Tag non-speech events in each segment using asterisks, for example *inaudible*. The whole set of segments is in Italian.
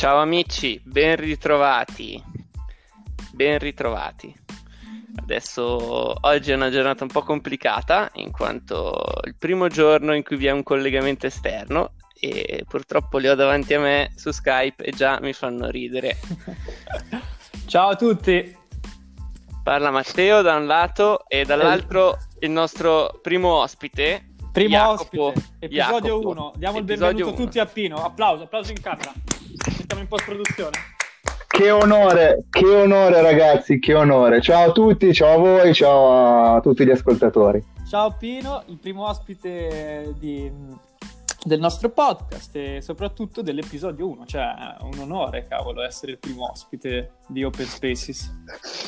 Ciao amici, ben ritrovati. Ben ritrovati. Adesso oggi è una giornata un po' complicata in quanto il primo giorno in cui vi è un collegamento esterno e purtroppo li ho davanti a me su Skype e già mi fanno ridere. *laughs* Ciao a tutti. Parla Matteo da un lato e dall'altro il nostro primo ospite. Primo Jacopo. ospite, episodio Jacopo. 1. Diamo il Episodio benvenuto uno. tutti a Pino. Applauso, applauso in camera. Siamo in post produzione. Che onore, che onore ragazzi, che onore. Ciao a tutti, ciao a voi, ciao a tutti gli ascoltatori. Ciao Pino, il primo ospite di- del nostro podcast e soprattutto dell'episodio 1. Cioè, è un onore, cavolo, essere il primo ospite di Open Spaces.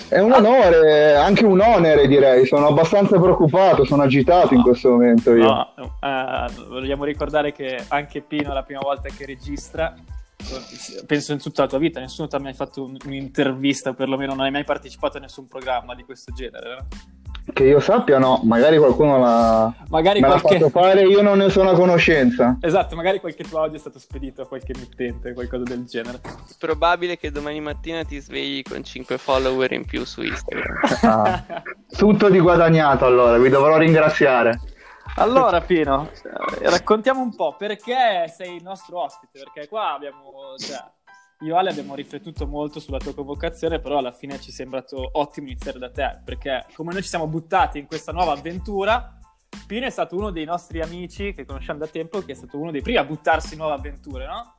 È un onore, anche un onere direi, sono abbastanza preoccupato, sono agitato in questo momento io. No, eh, vogliamo ricordare che anche Pino è la prima volta che registra. Penso in tutta la tua vita, nessuno ti ha mai fatto un- un'intervista, o perlomeno non hai mai partecipato a nessun programma di questo genere. no? Che io sappia no, magari qualcuno l'ha, Magari me l'ha qualche... fatto fare, io non ne sono a conoscenza. Esatto, magari qualche tuo audio è stato spedito a qualche emittente, qualcosa del genere. Probabile che domani mattina ti svegli con 5 follower in più su Instagram. Ah, tutto di guadagnato allora, vi dovrò ringraziare. Allora, Pino, eh, raccontiamo un po' perché sei il nostro ospite, perché qua abbiamo, cioè, io e Ale abbiamo riflettuto molto sulla tua convocazione, però alla fine ci è sembrato ottimo iniziare da te, perché come noi ci siamo buttati in questa nuova avventura, Pino è stato uno dei nostri amici che conosciamo da tempo, che è stato uno dei primi a buttarsi in nuove avventure, no?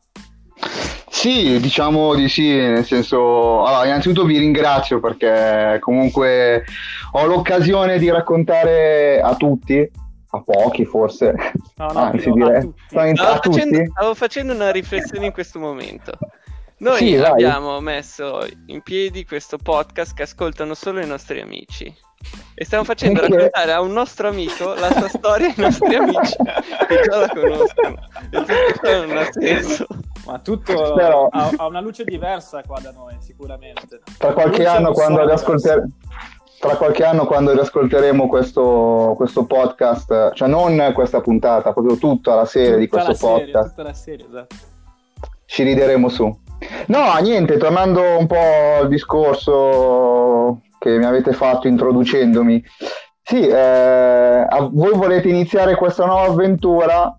Sì, diciamo di sì, nel senso, allora, innanzitutto vi ringrazio perché comunque ho l'occasione di raccontare a tutti, a pochi forse, No, no, anzi a direi, Stavo facendo, stavo facendo una riflessione in questo momento. Noi Sì, abbiamo messo in piedi questo podcast che ascoltano solo i nostri amici. E stiamo facendo Perché? raccontare a un nostro amico la sua *laughs* storia ai nostri amici che già la conoscono. E tutto ciò non ha senso. Ma tutto Però- ha, ha una luce diversa qua da noi, sicuramente. Tra qualche anno quando sole riascolter- tra qualche anno quando riascolteremo questo, questo podcast, cioè non questa puntata, proprio tutta la serie di Tutta questo la serie, podcast, la serie, esatto. ci rideremo su. No, niente, tornando un po' al discorso che mi avete fatto introducendomi. Sì, eh, voi volete iniziare questa nuova avventura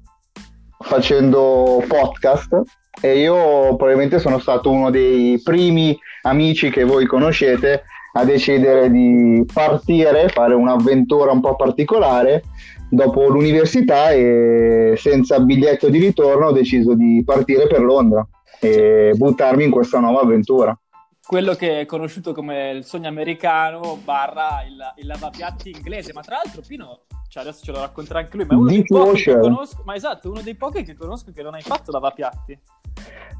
facendo podcast e io probabilmente sono stato uno dei primi amici che voi conoscete a decidere di partire, fare un'avventura un po' particolare dopo l'università e senza biglietto di ritorno ho deciso di partire per Londra e buttarmi in questa nuova avventura. Quello che è conosciuto come il sogno americano barra il, il lavapiatti inglese, ma tra l'altro Pino, cioè adesso ce lo racconterà anche lui, ma è uno dei pochi che conosco, ma esatto, uno dei pochi che conosco che non hai fatto lavapiatti.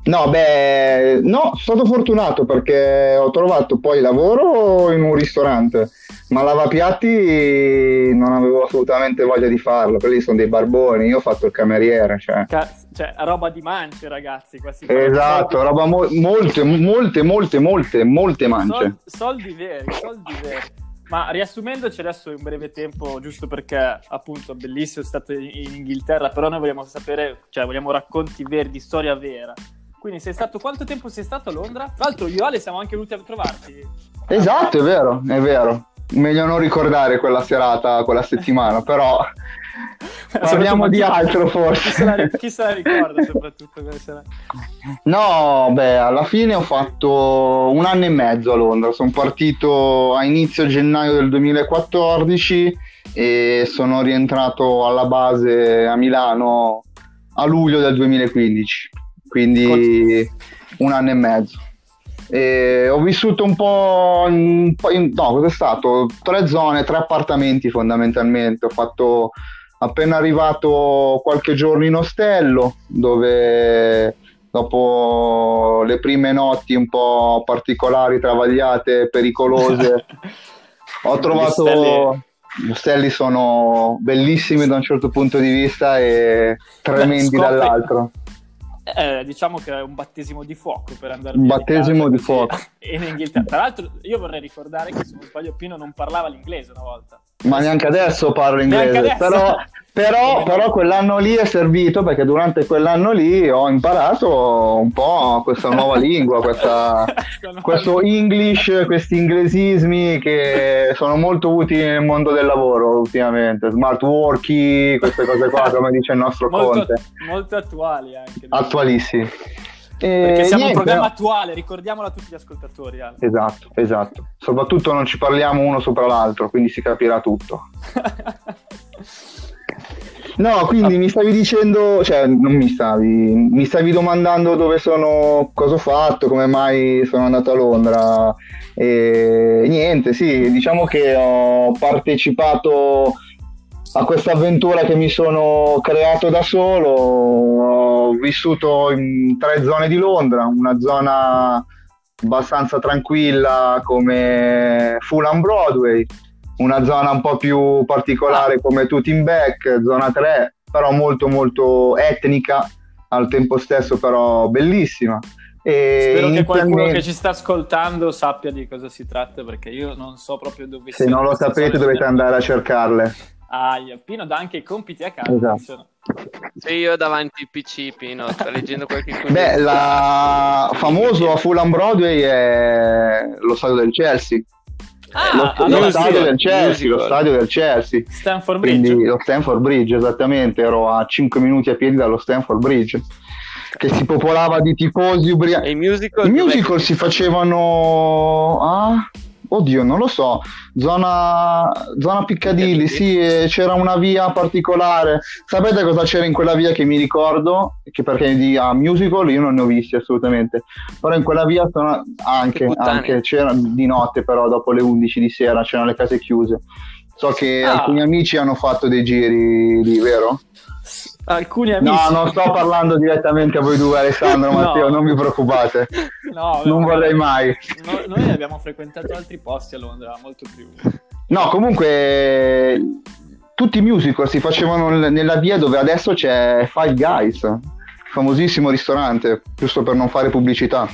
No, beh, no, sono stato fortunato perché ho trovato poi lavoro in un ristorante, ma lavapiatti non avevo assolutamente voglia di farlo, quelli sono dei barboni, io ho fatto il cameriere, cioè. Cazzo, cioè, roba di mance, ragazzi. Qua si parla di Esatto, roba mo- molte, molte, molte, molte, molte mance. Sol- soldi veri, soldi veri. Ma riassumendoci adesso in breve tempo, giusto perché appunto bellissimo è stato in in Inghilterra, però noi vogliamo sapere, cioè vogliamo racconti veri, di storia vera. Quindi sei stato, quanto tempo sei stato a Londra? Tra l'altro io e Ale siamo anche venuti a trovarti. Esatto, è vero, è vero. Meglio non ricordare quella serata, quella settimana, però parliamo di altro Chi se, la, forse. chi se la ricorda soprattutto sera? No, beh, alla fine ho fatto un anno e mezzo a Londra. Sono partito a inizio gennaio del 2014 e sono rientrato alla base a Milano a luglio del 2015. Quindi un anno e mezzo. E ho vissuto un po', in, un po' in- no, cos'è stato? Tre zone, tre appartamenti fondamentalmente. Ho fatto appena arrivato qualche giorno in ostello dove dopo le prime notti un po' particolari, travagliate, pericolose, *laughs* ho trovato ostelli- gli ostelli sono bellissimi da un certo punto di vista e tremendi scopri- dall'altro. Eh, diciamo che è un battesimo di fuoco per andare Un battesimo di fuoco. *laughs* in Inghilterra. Tra l'altro, io vorrei ricordare che se non sbaglio, Pino non parlava l'inglese una volta. Ma neanche adesso parlo inglese, adesso. però Però, però, quell'anno lì è servito perché durante quell'anno lì ho imparato un po' questa nuova lingua, questa, *laughs* questo English, questi inglesismi che sono molto utili nel mondo del lavoro ultimamente, smart working, queste cose qua, come dice il nostro *laughs* molto, Conte. Molto attuali anche. Attualissimi. Perché siamo niente, un programma attuale, ricordiamolo a tutti gli ascoltatori. Ale. Esatto, esatto. Soprattutto non ci parliamo uno sopra l'altro, quindi si capirà tutto. *laughs* No, quindi mi stavi dicendo, cioè non mi stavi, mi stavi domandando dove sono, cosa ho fatto, come mai sono andato a Londra e niente, sì, diciamo che ho partecipato a questa avventura che mi sono creato da solo, ho vissuto in tre zone di Londra, una zona abbastanza tranquilla come Fulham Broadway, una zona un po' più particolare come Tutinbeck, zona 3, però molto molto etnica, al tempo stesso però bellissima. E Spero che qualcuno che ci sta ascoltando sappia di cosa si tratta perché io non so proprio dove Se non lo sapete dovete andare a cercarle. Ah, Pino dà anche i compiti a casa. Esatto. Se io davanti il PC, Pino, sto leggendo qualche *laughs* cosa. Beh, la famoso a Fulham Broadway è lo stadio del Chelsea. Ah, lo, allora lo stadio sì, del Chelsea, lo stadio del Chelsea. Stanford Bridge. Quindi, lo Stanford Bridge, esattamente, ero a 5 minuti a piedi dallo Stanford Bridge che si popolava di tifosi ubriachi. I musical, I musical si facevano ah, oddio, non lo so, zona, zona Piccadilly, sì, c'era una via particolare. Sapete cosa c'era in quella via che mi ricordo? Che perché di ah, musical io non ne ho visti assolutamente, però in quella via sono anche, anche c'era di notte, però dopo le 11 di sera c'erano le case chiuse. So che ah. alcuni amici hanno fatto dei giri lì, vero? Alcuni amici. No, non sto parlando direttamente a voi due, Alessandro, *laughs* no. Matteo, non vi preoccupate. *laughs* No, non no, vorrei mai. No, noi abbiamo frequentato altri posti a Londra, molto più. No, comunque tutti i musical si facevano nella via dove adesso c'è Five Guys, famosissimo ristorante, giusto per non fare pubblicità.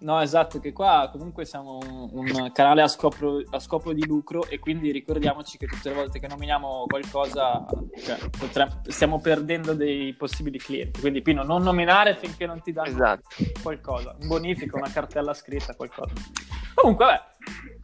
No, esatto, che qua comunque siamo un, un canale a scopo, a scopo, di lucro e quindi ricordiamoci che tutte le volte che nominiamo qualcosa cioè, potremmo, stiamo perdendo dei possibili clienti. Quindi Pino, non nominare finché non ti danno esatto. qualcosa, un bonifico, una cartella scritta, qualcosa. Comunque, vabbè,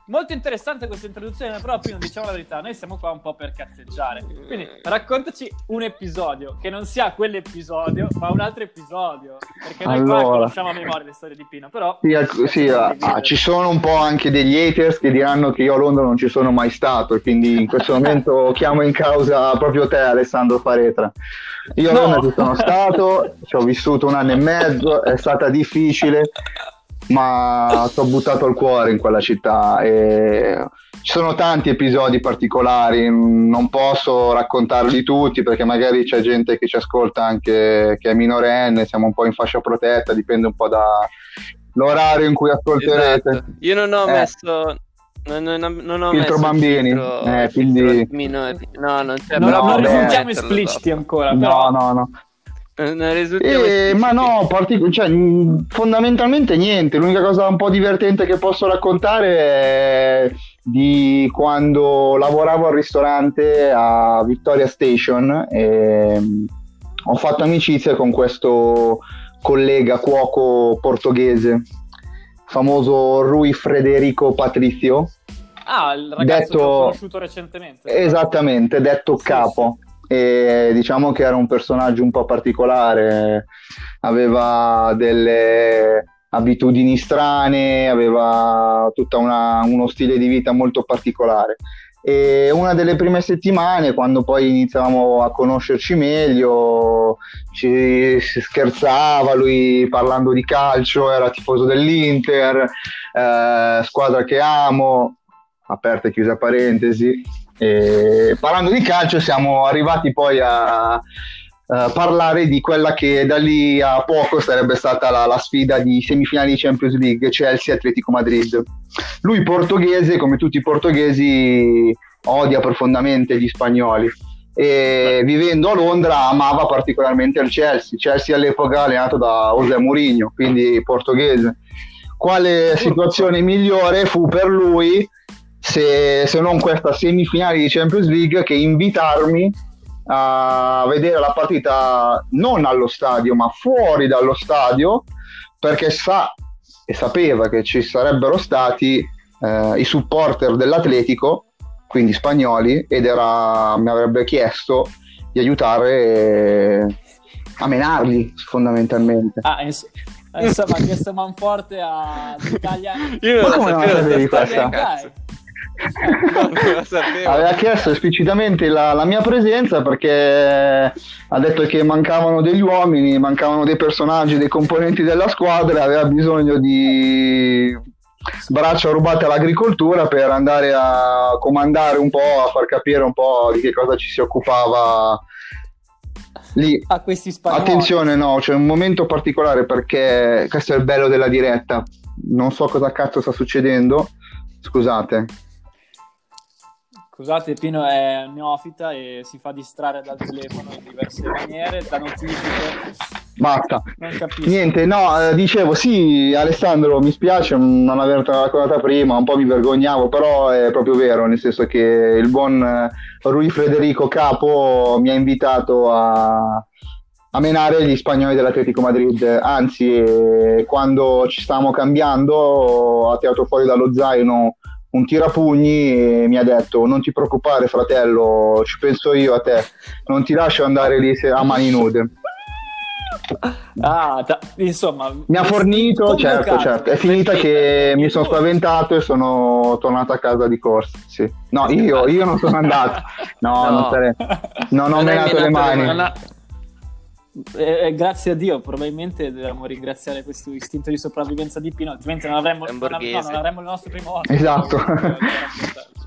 Molto interessante questa introduzione, però Pino, diciamo la verità, noi siamo qua un po' per cazzeggiare. Quindi raccontaci un episodio, che non sia quell'episodio, ma un altro episodio. Perché noi allora. qua conosciamo a memoria le storie di Pino, però... Sì, ecco, sì ah, ci sono un po' anche degli haters che diranno che io a Londra non ci sono mai stato, e quindi in questo momento *laughs* chiamo in causa proprio te, Alessandro Faretra. Io a Londra ci sono stato, ci ho vissuto un anno e mezzo, è stata difficile, ma ti ho buttato il cuore in quella città e ci sono tanti episodi particolari, non posso raccontarli tutti perché magari c'è gente che ci ascolta anche che è minorenne, siamo un po' in fascia protetta, dipende un po' dall'orario in cui ascolterete. Esatto. Io non ho eh. messo non, non, non ho filtro messo bambini, filtro, eh, quindi... no, non c'è no, non risultiamo espliciti ancora. Però... No, no, no. Eh, ma no, partic- cioè, fondamentalmente niente. L'unica cosa un po' divertente che posso raccontare è di quando lavoravo al ristorante a Victoria Station e ho fatto amicizia con questo collega cuoco portoghese, famoso Rui Frederico Patrizio. Ah, il ragazzo detto... che ho conosciuto recentemente. Esattamente, detto sì, capo. Sì e diciamo che era un personaggio un po' particolare, aveva delle abitudini strane, aveva tutto uno stile di vita molto particolare. E una delle prime settimane, quando poi iniziavamo a conoscerci meglio, ci si scherzava, lui parlando di calcio, era tifoso dell'Inter, eh, squadra che amo, aperta e chiusa parentesi, e parlando di calcio siamo arrivati poi a, a, parlare di quella che da lì a poco sarebbe stata la, la sfida di semifinali di Champions League, Chelsea-Atletico Madrid. Lui portoghese, come tutti i portoghesi, odia profondamente gli spagnoli e vivendo a Londra amava particolarmente il Chelsea. Chelsea all'epoca allenato da José Mourinho, quindi portoghese. Quale situazione migliore fu per lui se, se non questa semifinale di Champions League che invitarmi a vedere la partita non allo stadio ma fuori dallo stadio perché sa e sapeva che ci sarebbero stati eh, i supporter dell'Atletico, quindi spagnoli, ed era, mi avrebbe chiesto di aiutare a menarli fondamentalmente. Ah, ins- insomma, ha chiesto manforte all'Italia. Io non lo sapevo. Aveva chiesto esplicitamente la, la, mia presenza perché ha detto che mancavano degli uomini, mancavano dei personaggi, dei componenti della squadra, aveva bisogno di braccia rubate all'agricoltura per andare a comandare un po', a far capire un po' di che cosa ci si occupava lì. A questi spagnoli. Attenzione, no, c'è un momento particolare perché questo è il bello della diretta. Non so cosa cazzo sta succedendo. Scusate. Scusate, Pino è neofita e si fa distrarre dal telefono in diverse maniere, da notifiche. Basta. Non capisco. Niente, no, eh, dicevo sì, Alessandro, mi spiace non avertela raccontata prima, un po' mi vergognavo, però è proprio vero, nel senso che il buon eh, Rui Federico Capo mi ha invitato a, a menare gli spagnoli dell'Atletico Madrid. Anzi, eh, quando ci stavamo cambiando, ha tirato fuori dallo zaino un tirapugni e mi ha detto non ti preoccupare fratello, ci penso io a te, non ti lascio andare lì a mani nude. Ah, ta- insomma, mi ha fornito, certo, certo. È finita che mi sono spaventato e sono tornato a casa di corsa. Sì. No, io, io non sono andato. *laughs* No, no. non, sarei... non ho menato le mani. Eh, grazie a Dio, probabilmente dobbiamo ringraziare questo istinto di sopravvivenza di Pino, altrimenti non avremmo, non, no, non avremmo il nostro primo ospite. Esatto. *laughs*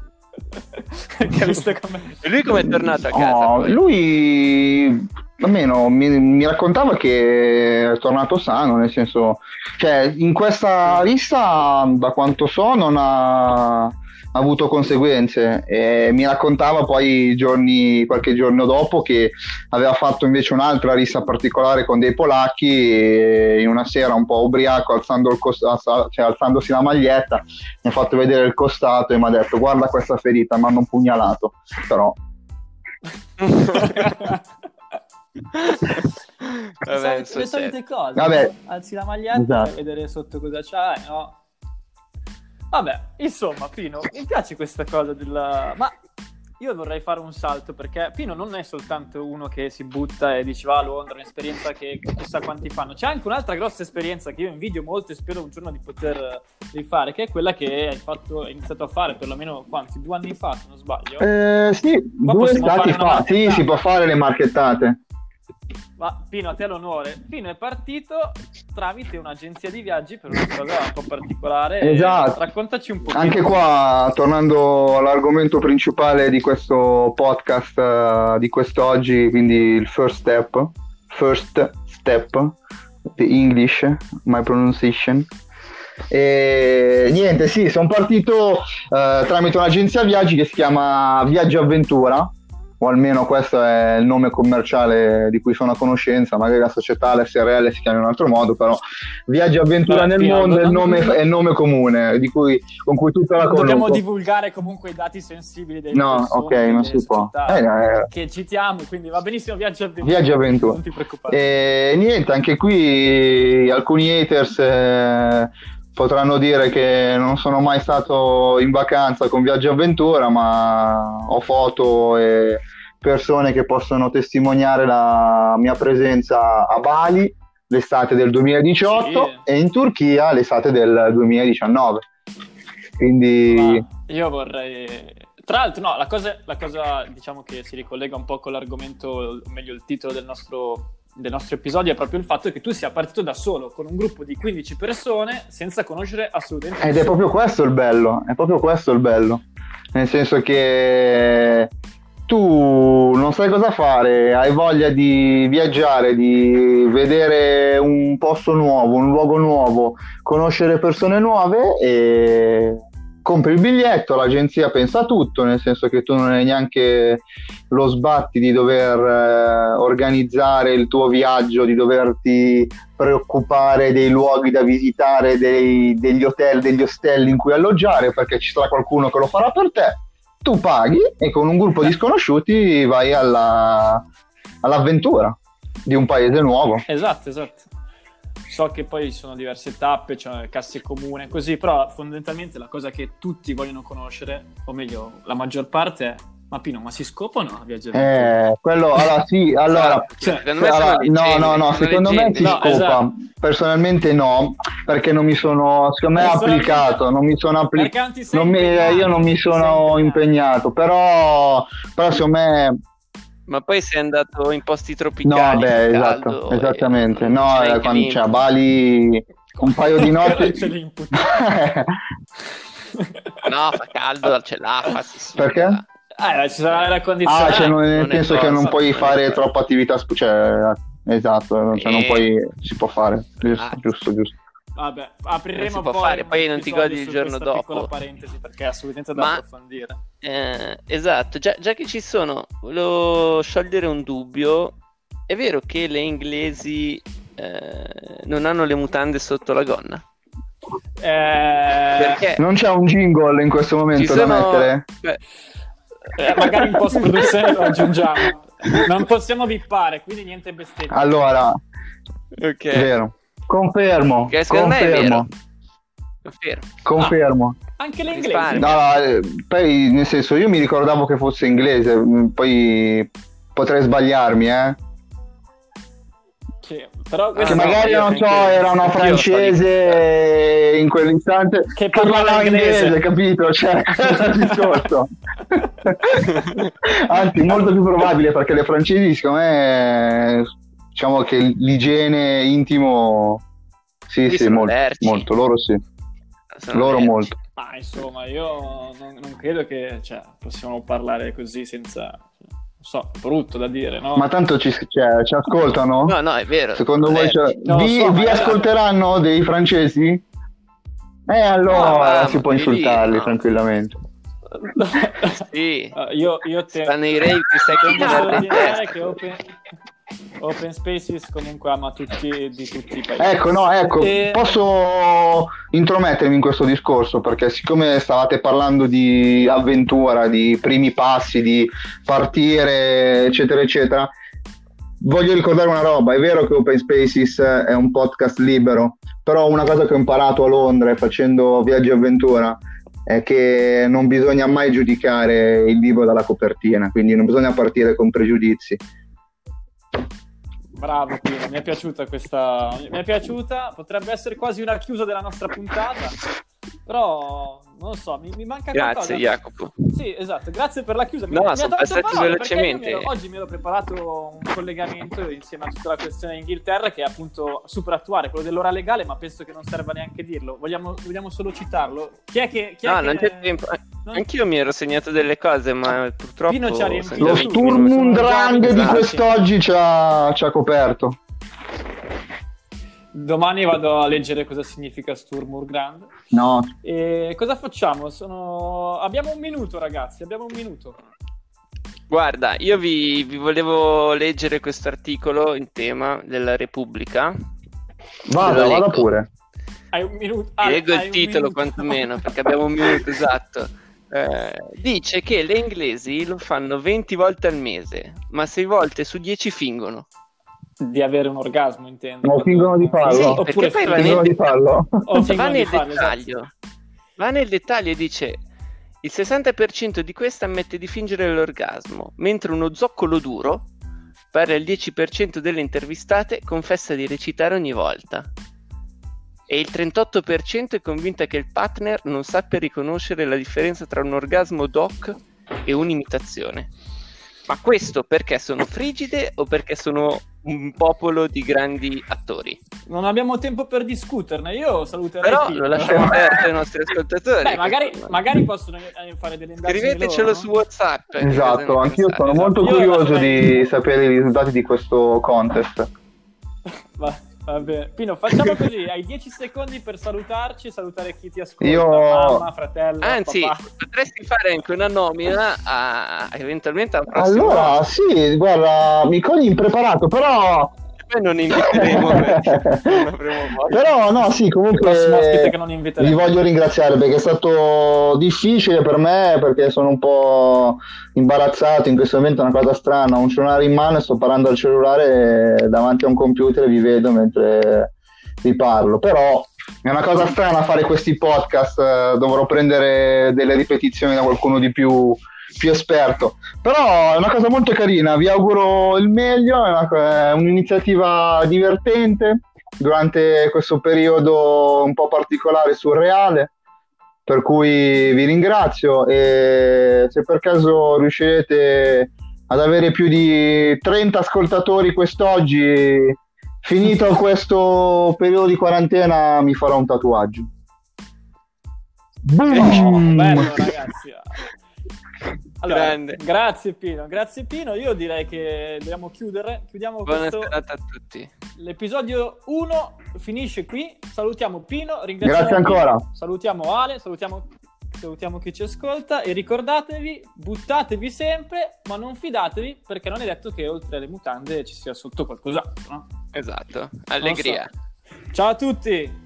e lui come è tornato a casa? Oh, lui almeno mi, mi, raccontava che è tornato sano, nel senso, cioè in questa lista, da quanto so, non ha avuto conseguenze e mi raccontava poi giorni, qualche giorno dopo che aveva fatto invece un'altra rissa particolare con dei polacchi e in una sera un po' ubriaco alzando il cost- cioè, alzandosi la maglietta mi ha fatto vedere il costato e mi ha detto guarda questa ferita mi hanno pugnalato però *laughs* Vabbè, le, solite, solite cose Vabbè. alzi la maglietta esatto. per vedere sotto cosa c'hai no? Vabbè, insomma, Pino, mi piace questa cosa della... Ma io vorrei fare un salto perché Pino non è soltanto uno che si butta e dice va a Londra, un'esperienza che chissà quanti fanno. C'è anche un'altra grossa esperienza che io invidio molto e spero un giorno di poter rifare, che è quella che hai, fatto, hai iniziato a fare perlomeno quanti? Due anni fa, se non sbaglio? Eh, sì, Qua due stati fa. Sì, si può fare le marchettate. Ma Pino, a te l'onore. Pino è partito tramite un'agenzia di viaggi per una cosa un po' particolare. Esatto. Raccontaci un po'. Anche qua, tornando all'argomento principale di questo podcast uh, di quest'oggi, quindi il first step, first step, the English, my pronunciation. E niente, sì, sono partito uh, tramite un'agenzia viaggi che si chiama Viaggio Avventura o almeno questo è il nome commerciale di cui sono a conoscenza, magari la società, l'SRL si chiama in un altro modo, però Viaggi Avventura Beh, nel mondo è il, nome, è il nome comune cui, con cui tutta la conosco. Dobbiamo divulgare comunque i dati sensibili dei No, ok, non si può. Eh, eh. Che citiamo, quindi va benissimo Viaggi Avventura. Viaggi Avventura. Non ti preoccupare. E niente, anche qui alcuni haters... Eh, potranno dire che non sono mai stato in vacanza con Viaggio Avventura, ma ho foto e persone che possono testimoniare la mia presenza a Bali l'estate del 2018 sì. e in Turchia l'estate del 2019. Quindi ma io vorrei tra l'altro, no, la cosa, la cosa, diciamo che si ricollega un po' con l'argomento, o meglio il titolo del nostro del nostro episodio è proprio il fatto che tu sia partito da solo con un gruppo di 15 persone senza conoscere assolutamente Ed nessuno. è proprio questo il bello, è proprio questo il bello. Nel senso che tu non sai cosa fare, hai voglia di viaggiare, di vedere un posto nuovo, un luogo nuovo, conoscere persone nuove e compri il biglietto, l'agenzia pensa a tutto, nel senso che tu non hai neanche lo sbatti di dover eh, organizzare il tuo viaggio, di doverti preoccupare dei luoghi da visitare, dei, degli hotel, degli ostelli in cui alloggiare, perché ci sarà qualcuno che lo farà per te. tu paghi e con un gruppo di sconosciuti vai alla, all'avventura di un paese nuovo. Esatto, esatto. So che poi ci sono diverse tappe, cioè casse comune, così, però fondamentalmente la cosa che tutti vogliono conoscere, o meglio, la maggior parte è ma Pino, ma si scopa o no a viaggiare? Eh, quello, allora sì, *laughs* allora, Cioè, secondo me allora, no, leggende, no, no, sono secondo me leggende. si No, scopa. esatto. Personalmente no, perché non mi sono, secondo me è applicato, non mi sono applicato. io non mi sono impegnato, però, però secondo me Ma poi sei andato in posti no, tropicali. beh, in esatto, e esattamente. No, eh, quando c'è a Bali un paio di *laughs* notti. *laughs* No, fa caldo, c'è l'acqua. Si. Perché? Ah, ci sarà l'aria Ah, condizionata. cioè, non- nel non senso che non puoi fare troppa attività, cioè, esatto, cioè, non Eh. puoi, si può fare, giusto, Ah. giusto, giusto. Vabbè, apriremo si può poi fare, poi non ti godi il giorno dopo. piccola parentesi perché è assolutamente da Ma- approfondire. Eh, esatto, già, già che ci sono, volevo sciogliere un dubbio. È vero che le inglesi eh, non hanno le mutande sotto la gonna? Eh, Perché Non c'è un jingle in questo ci momento da sono... mettere? Beh, eh, magari in post produzione lo aggiungiamo. Non possiamo bippare, quindi niente bestemmie. Allora, ok. vero. Confermo, Che secondo me è confermo, Confermo. confermo. Anche le Risparmio. inglesi. No, eh, poi nel senso, io mi ricordavo che fosse inglese, mm, poi potrei sbagliarmi, eh. Sì, però Ah, Che magari, non so, anche- era una francese in quell'istante Che parlava inglese. capito? Cioè, *laughs* discorso. *laughs* Anzi, molto più probabile perché le francesi, secondo me, diciamo che l'igiene intimo, sì, Sì, sì, molto, molto, loro sì, Sono loro lerci. molto. Ma insomma, io non, non credo che cioè, possiamo parlare così senza... Non so, è brutto da dire, no? Ma tanto ci, cioè, ci ascoltano? No, no, è vero. Secondo sono voi cioè, lo vi, so, vi ascolteranno dei francesi? Eh, allora No, ma- si può insultarli no. tranquillamente. *laughs* Sì. Uh, io, io te... Stanno i rave che testa. che Open, Open Spaces comunque ama tutti di tutti i paesi. Ecco, no, ecco, E- posso intromettermi in questo discorso perché siccome stavate parlando di avventura, di primi passi, di partire, eccetera, eccetera, voglio ricordare una roba, è vero che Open Spaces è un podcast libero, però una cosa che ho imparato a Londra facendo viaggi avventura è che non bisogna mai giudicare il libro dalla copertina, quindi non bisogna partire con pregiudizi. Bravo Pino, mi è piaciuta questa. Mi è piaciuta, potrebbe essere quasi una chiusa della nostra puntata. Però non lo so, mi, mi manca Grazie, qualcosa. Jacopo. Sì, esatto, grazie per la chiusa. Mi, No, mi sono passati velocemente. mi ero- oggi mi ero preparato un collegamento insieme a tutta la questione Inghilterra che è appunto super attuale, quello dell'ora legale, ma penso che non serva neanche dirlo. Vogliamo, vogliamo solo citarlo? Chi è che... Chi è No, che- non c'è tempo. non- Anch'io mi ero segnato delle cose, ma purtroppo. Riempito sono Lo già Sì, venti Sturm minuti. und Drang di Esatto. quest'oggi ci ha, ci ha coperto. Domani vado a leggere cosa significa Sturmurgrand. No, E cosa facciamo? Sono... Abbiamo un minuto, ragazzi. Abbiamo un minuto. Guarda, io vi, vi volevo leggere questo articolo in tema della Repubblica. vada leggo. pure. Hai un minuto. Ah, leggo hai il titolo quantomeno, perché abbiamo un minuto esatto. Eh, dice che le inglesi lo fanno 20 volte al mese, ma 6 volte su 10 fingono. Di avere un orgasmo, intendo. No, fingono di farlo. Sì, Oppure perché poi va Fingono nel, di farlo. *laughs* O va nel farlo, esatto. dettaglio. Va nel dettaglio e dice il 60% di queste ammette di fingere l'orgasmo, mentre uno zoccolo duro, pari al 10% delle intervistate, confessa di recitare ogni volta. E il 38% è convinta che il partner non sappia riconoscere la differenza tra un orgasmo doc e un'imitazione. Ma questo perché sono frigide o perché sono un popolo di grandi attori? Non abbiamo tempo per discuterne. Io saluterei Però Pino. lo lasciamo aperto ai nostri ascoltatori. Beh, magari, magari possono eh, fare delle indagini Scrivetecelo loro, su? WhatsApp. cosa Esatto, anch'io sono esatto. molto Io curioso di sapere i risultati di questo contest. *laughs* Va, va bene. Pino, facciamo così. Hai 10 secondi per salutarci salutare chi ti ascolta. Io- Mamma, fratello, Anzi, papà. potresti fare anche una nomina a, eventualmente al prossimo Allora, sì, guarda, mi cogli impreparato, però poi non inviteremo. *laughs* Però no, sì, comunque vi voglio ringraziare perché è stato difficile per me perché sono un po' imbarazzato in questo momento, è una cosa strana, ho un cellulare in mano e sto parlando al cellulare davanti a un computer e vi vedo mentre vi parlo, però è una cosa strana fare questi podcast, eh, dovrò prendere delle ripetizioni da qualcuno di più, più esperto, però è una cosa molto carina, vi auguro il meglio, è, una- è un'iniziativa divertente durante questo periodo un po' particolare, surreale, per cui vi ringrazio e se per caso riuscirete ad avere più di 30 ascoltatori quest'oggi, finito *laughs* questo periodo di quarantena, mi farò un tatuaggio. Oh, Boom! bello ragazzi. Allora, Grande. grazie Pino, grazie Pino. Io direi che dobbiamo chiudere. Chiudiamo Buona questo serata a tutti. l'episodio 1 finisce qui. Salutiamo Pino, ringraziamo Grazie Pino, ancora. Salutiamo Ale, salutiamo, salutiamo chi ci ascolta e ricordatevi, buttatevi sempre, ma non fidatevi perché non è detto che oltre alle mutande ci sia sotto qualcos'altro. no? Esatto. Allegria. so. Ciao a tutti.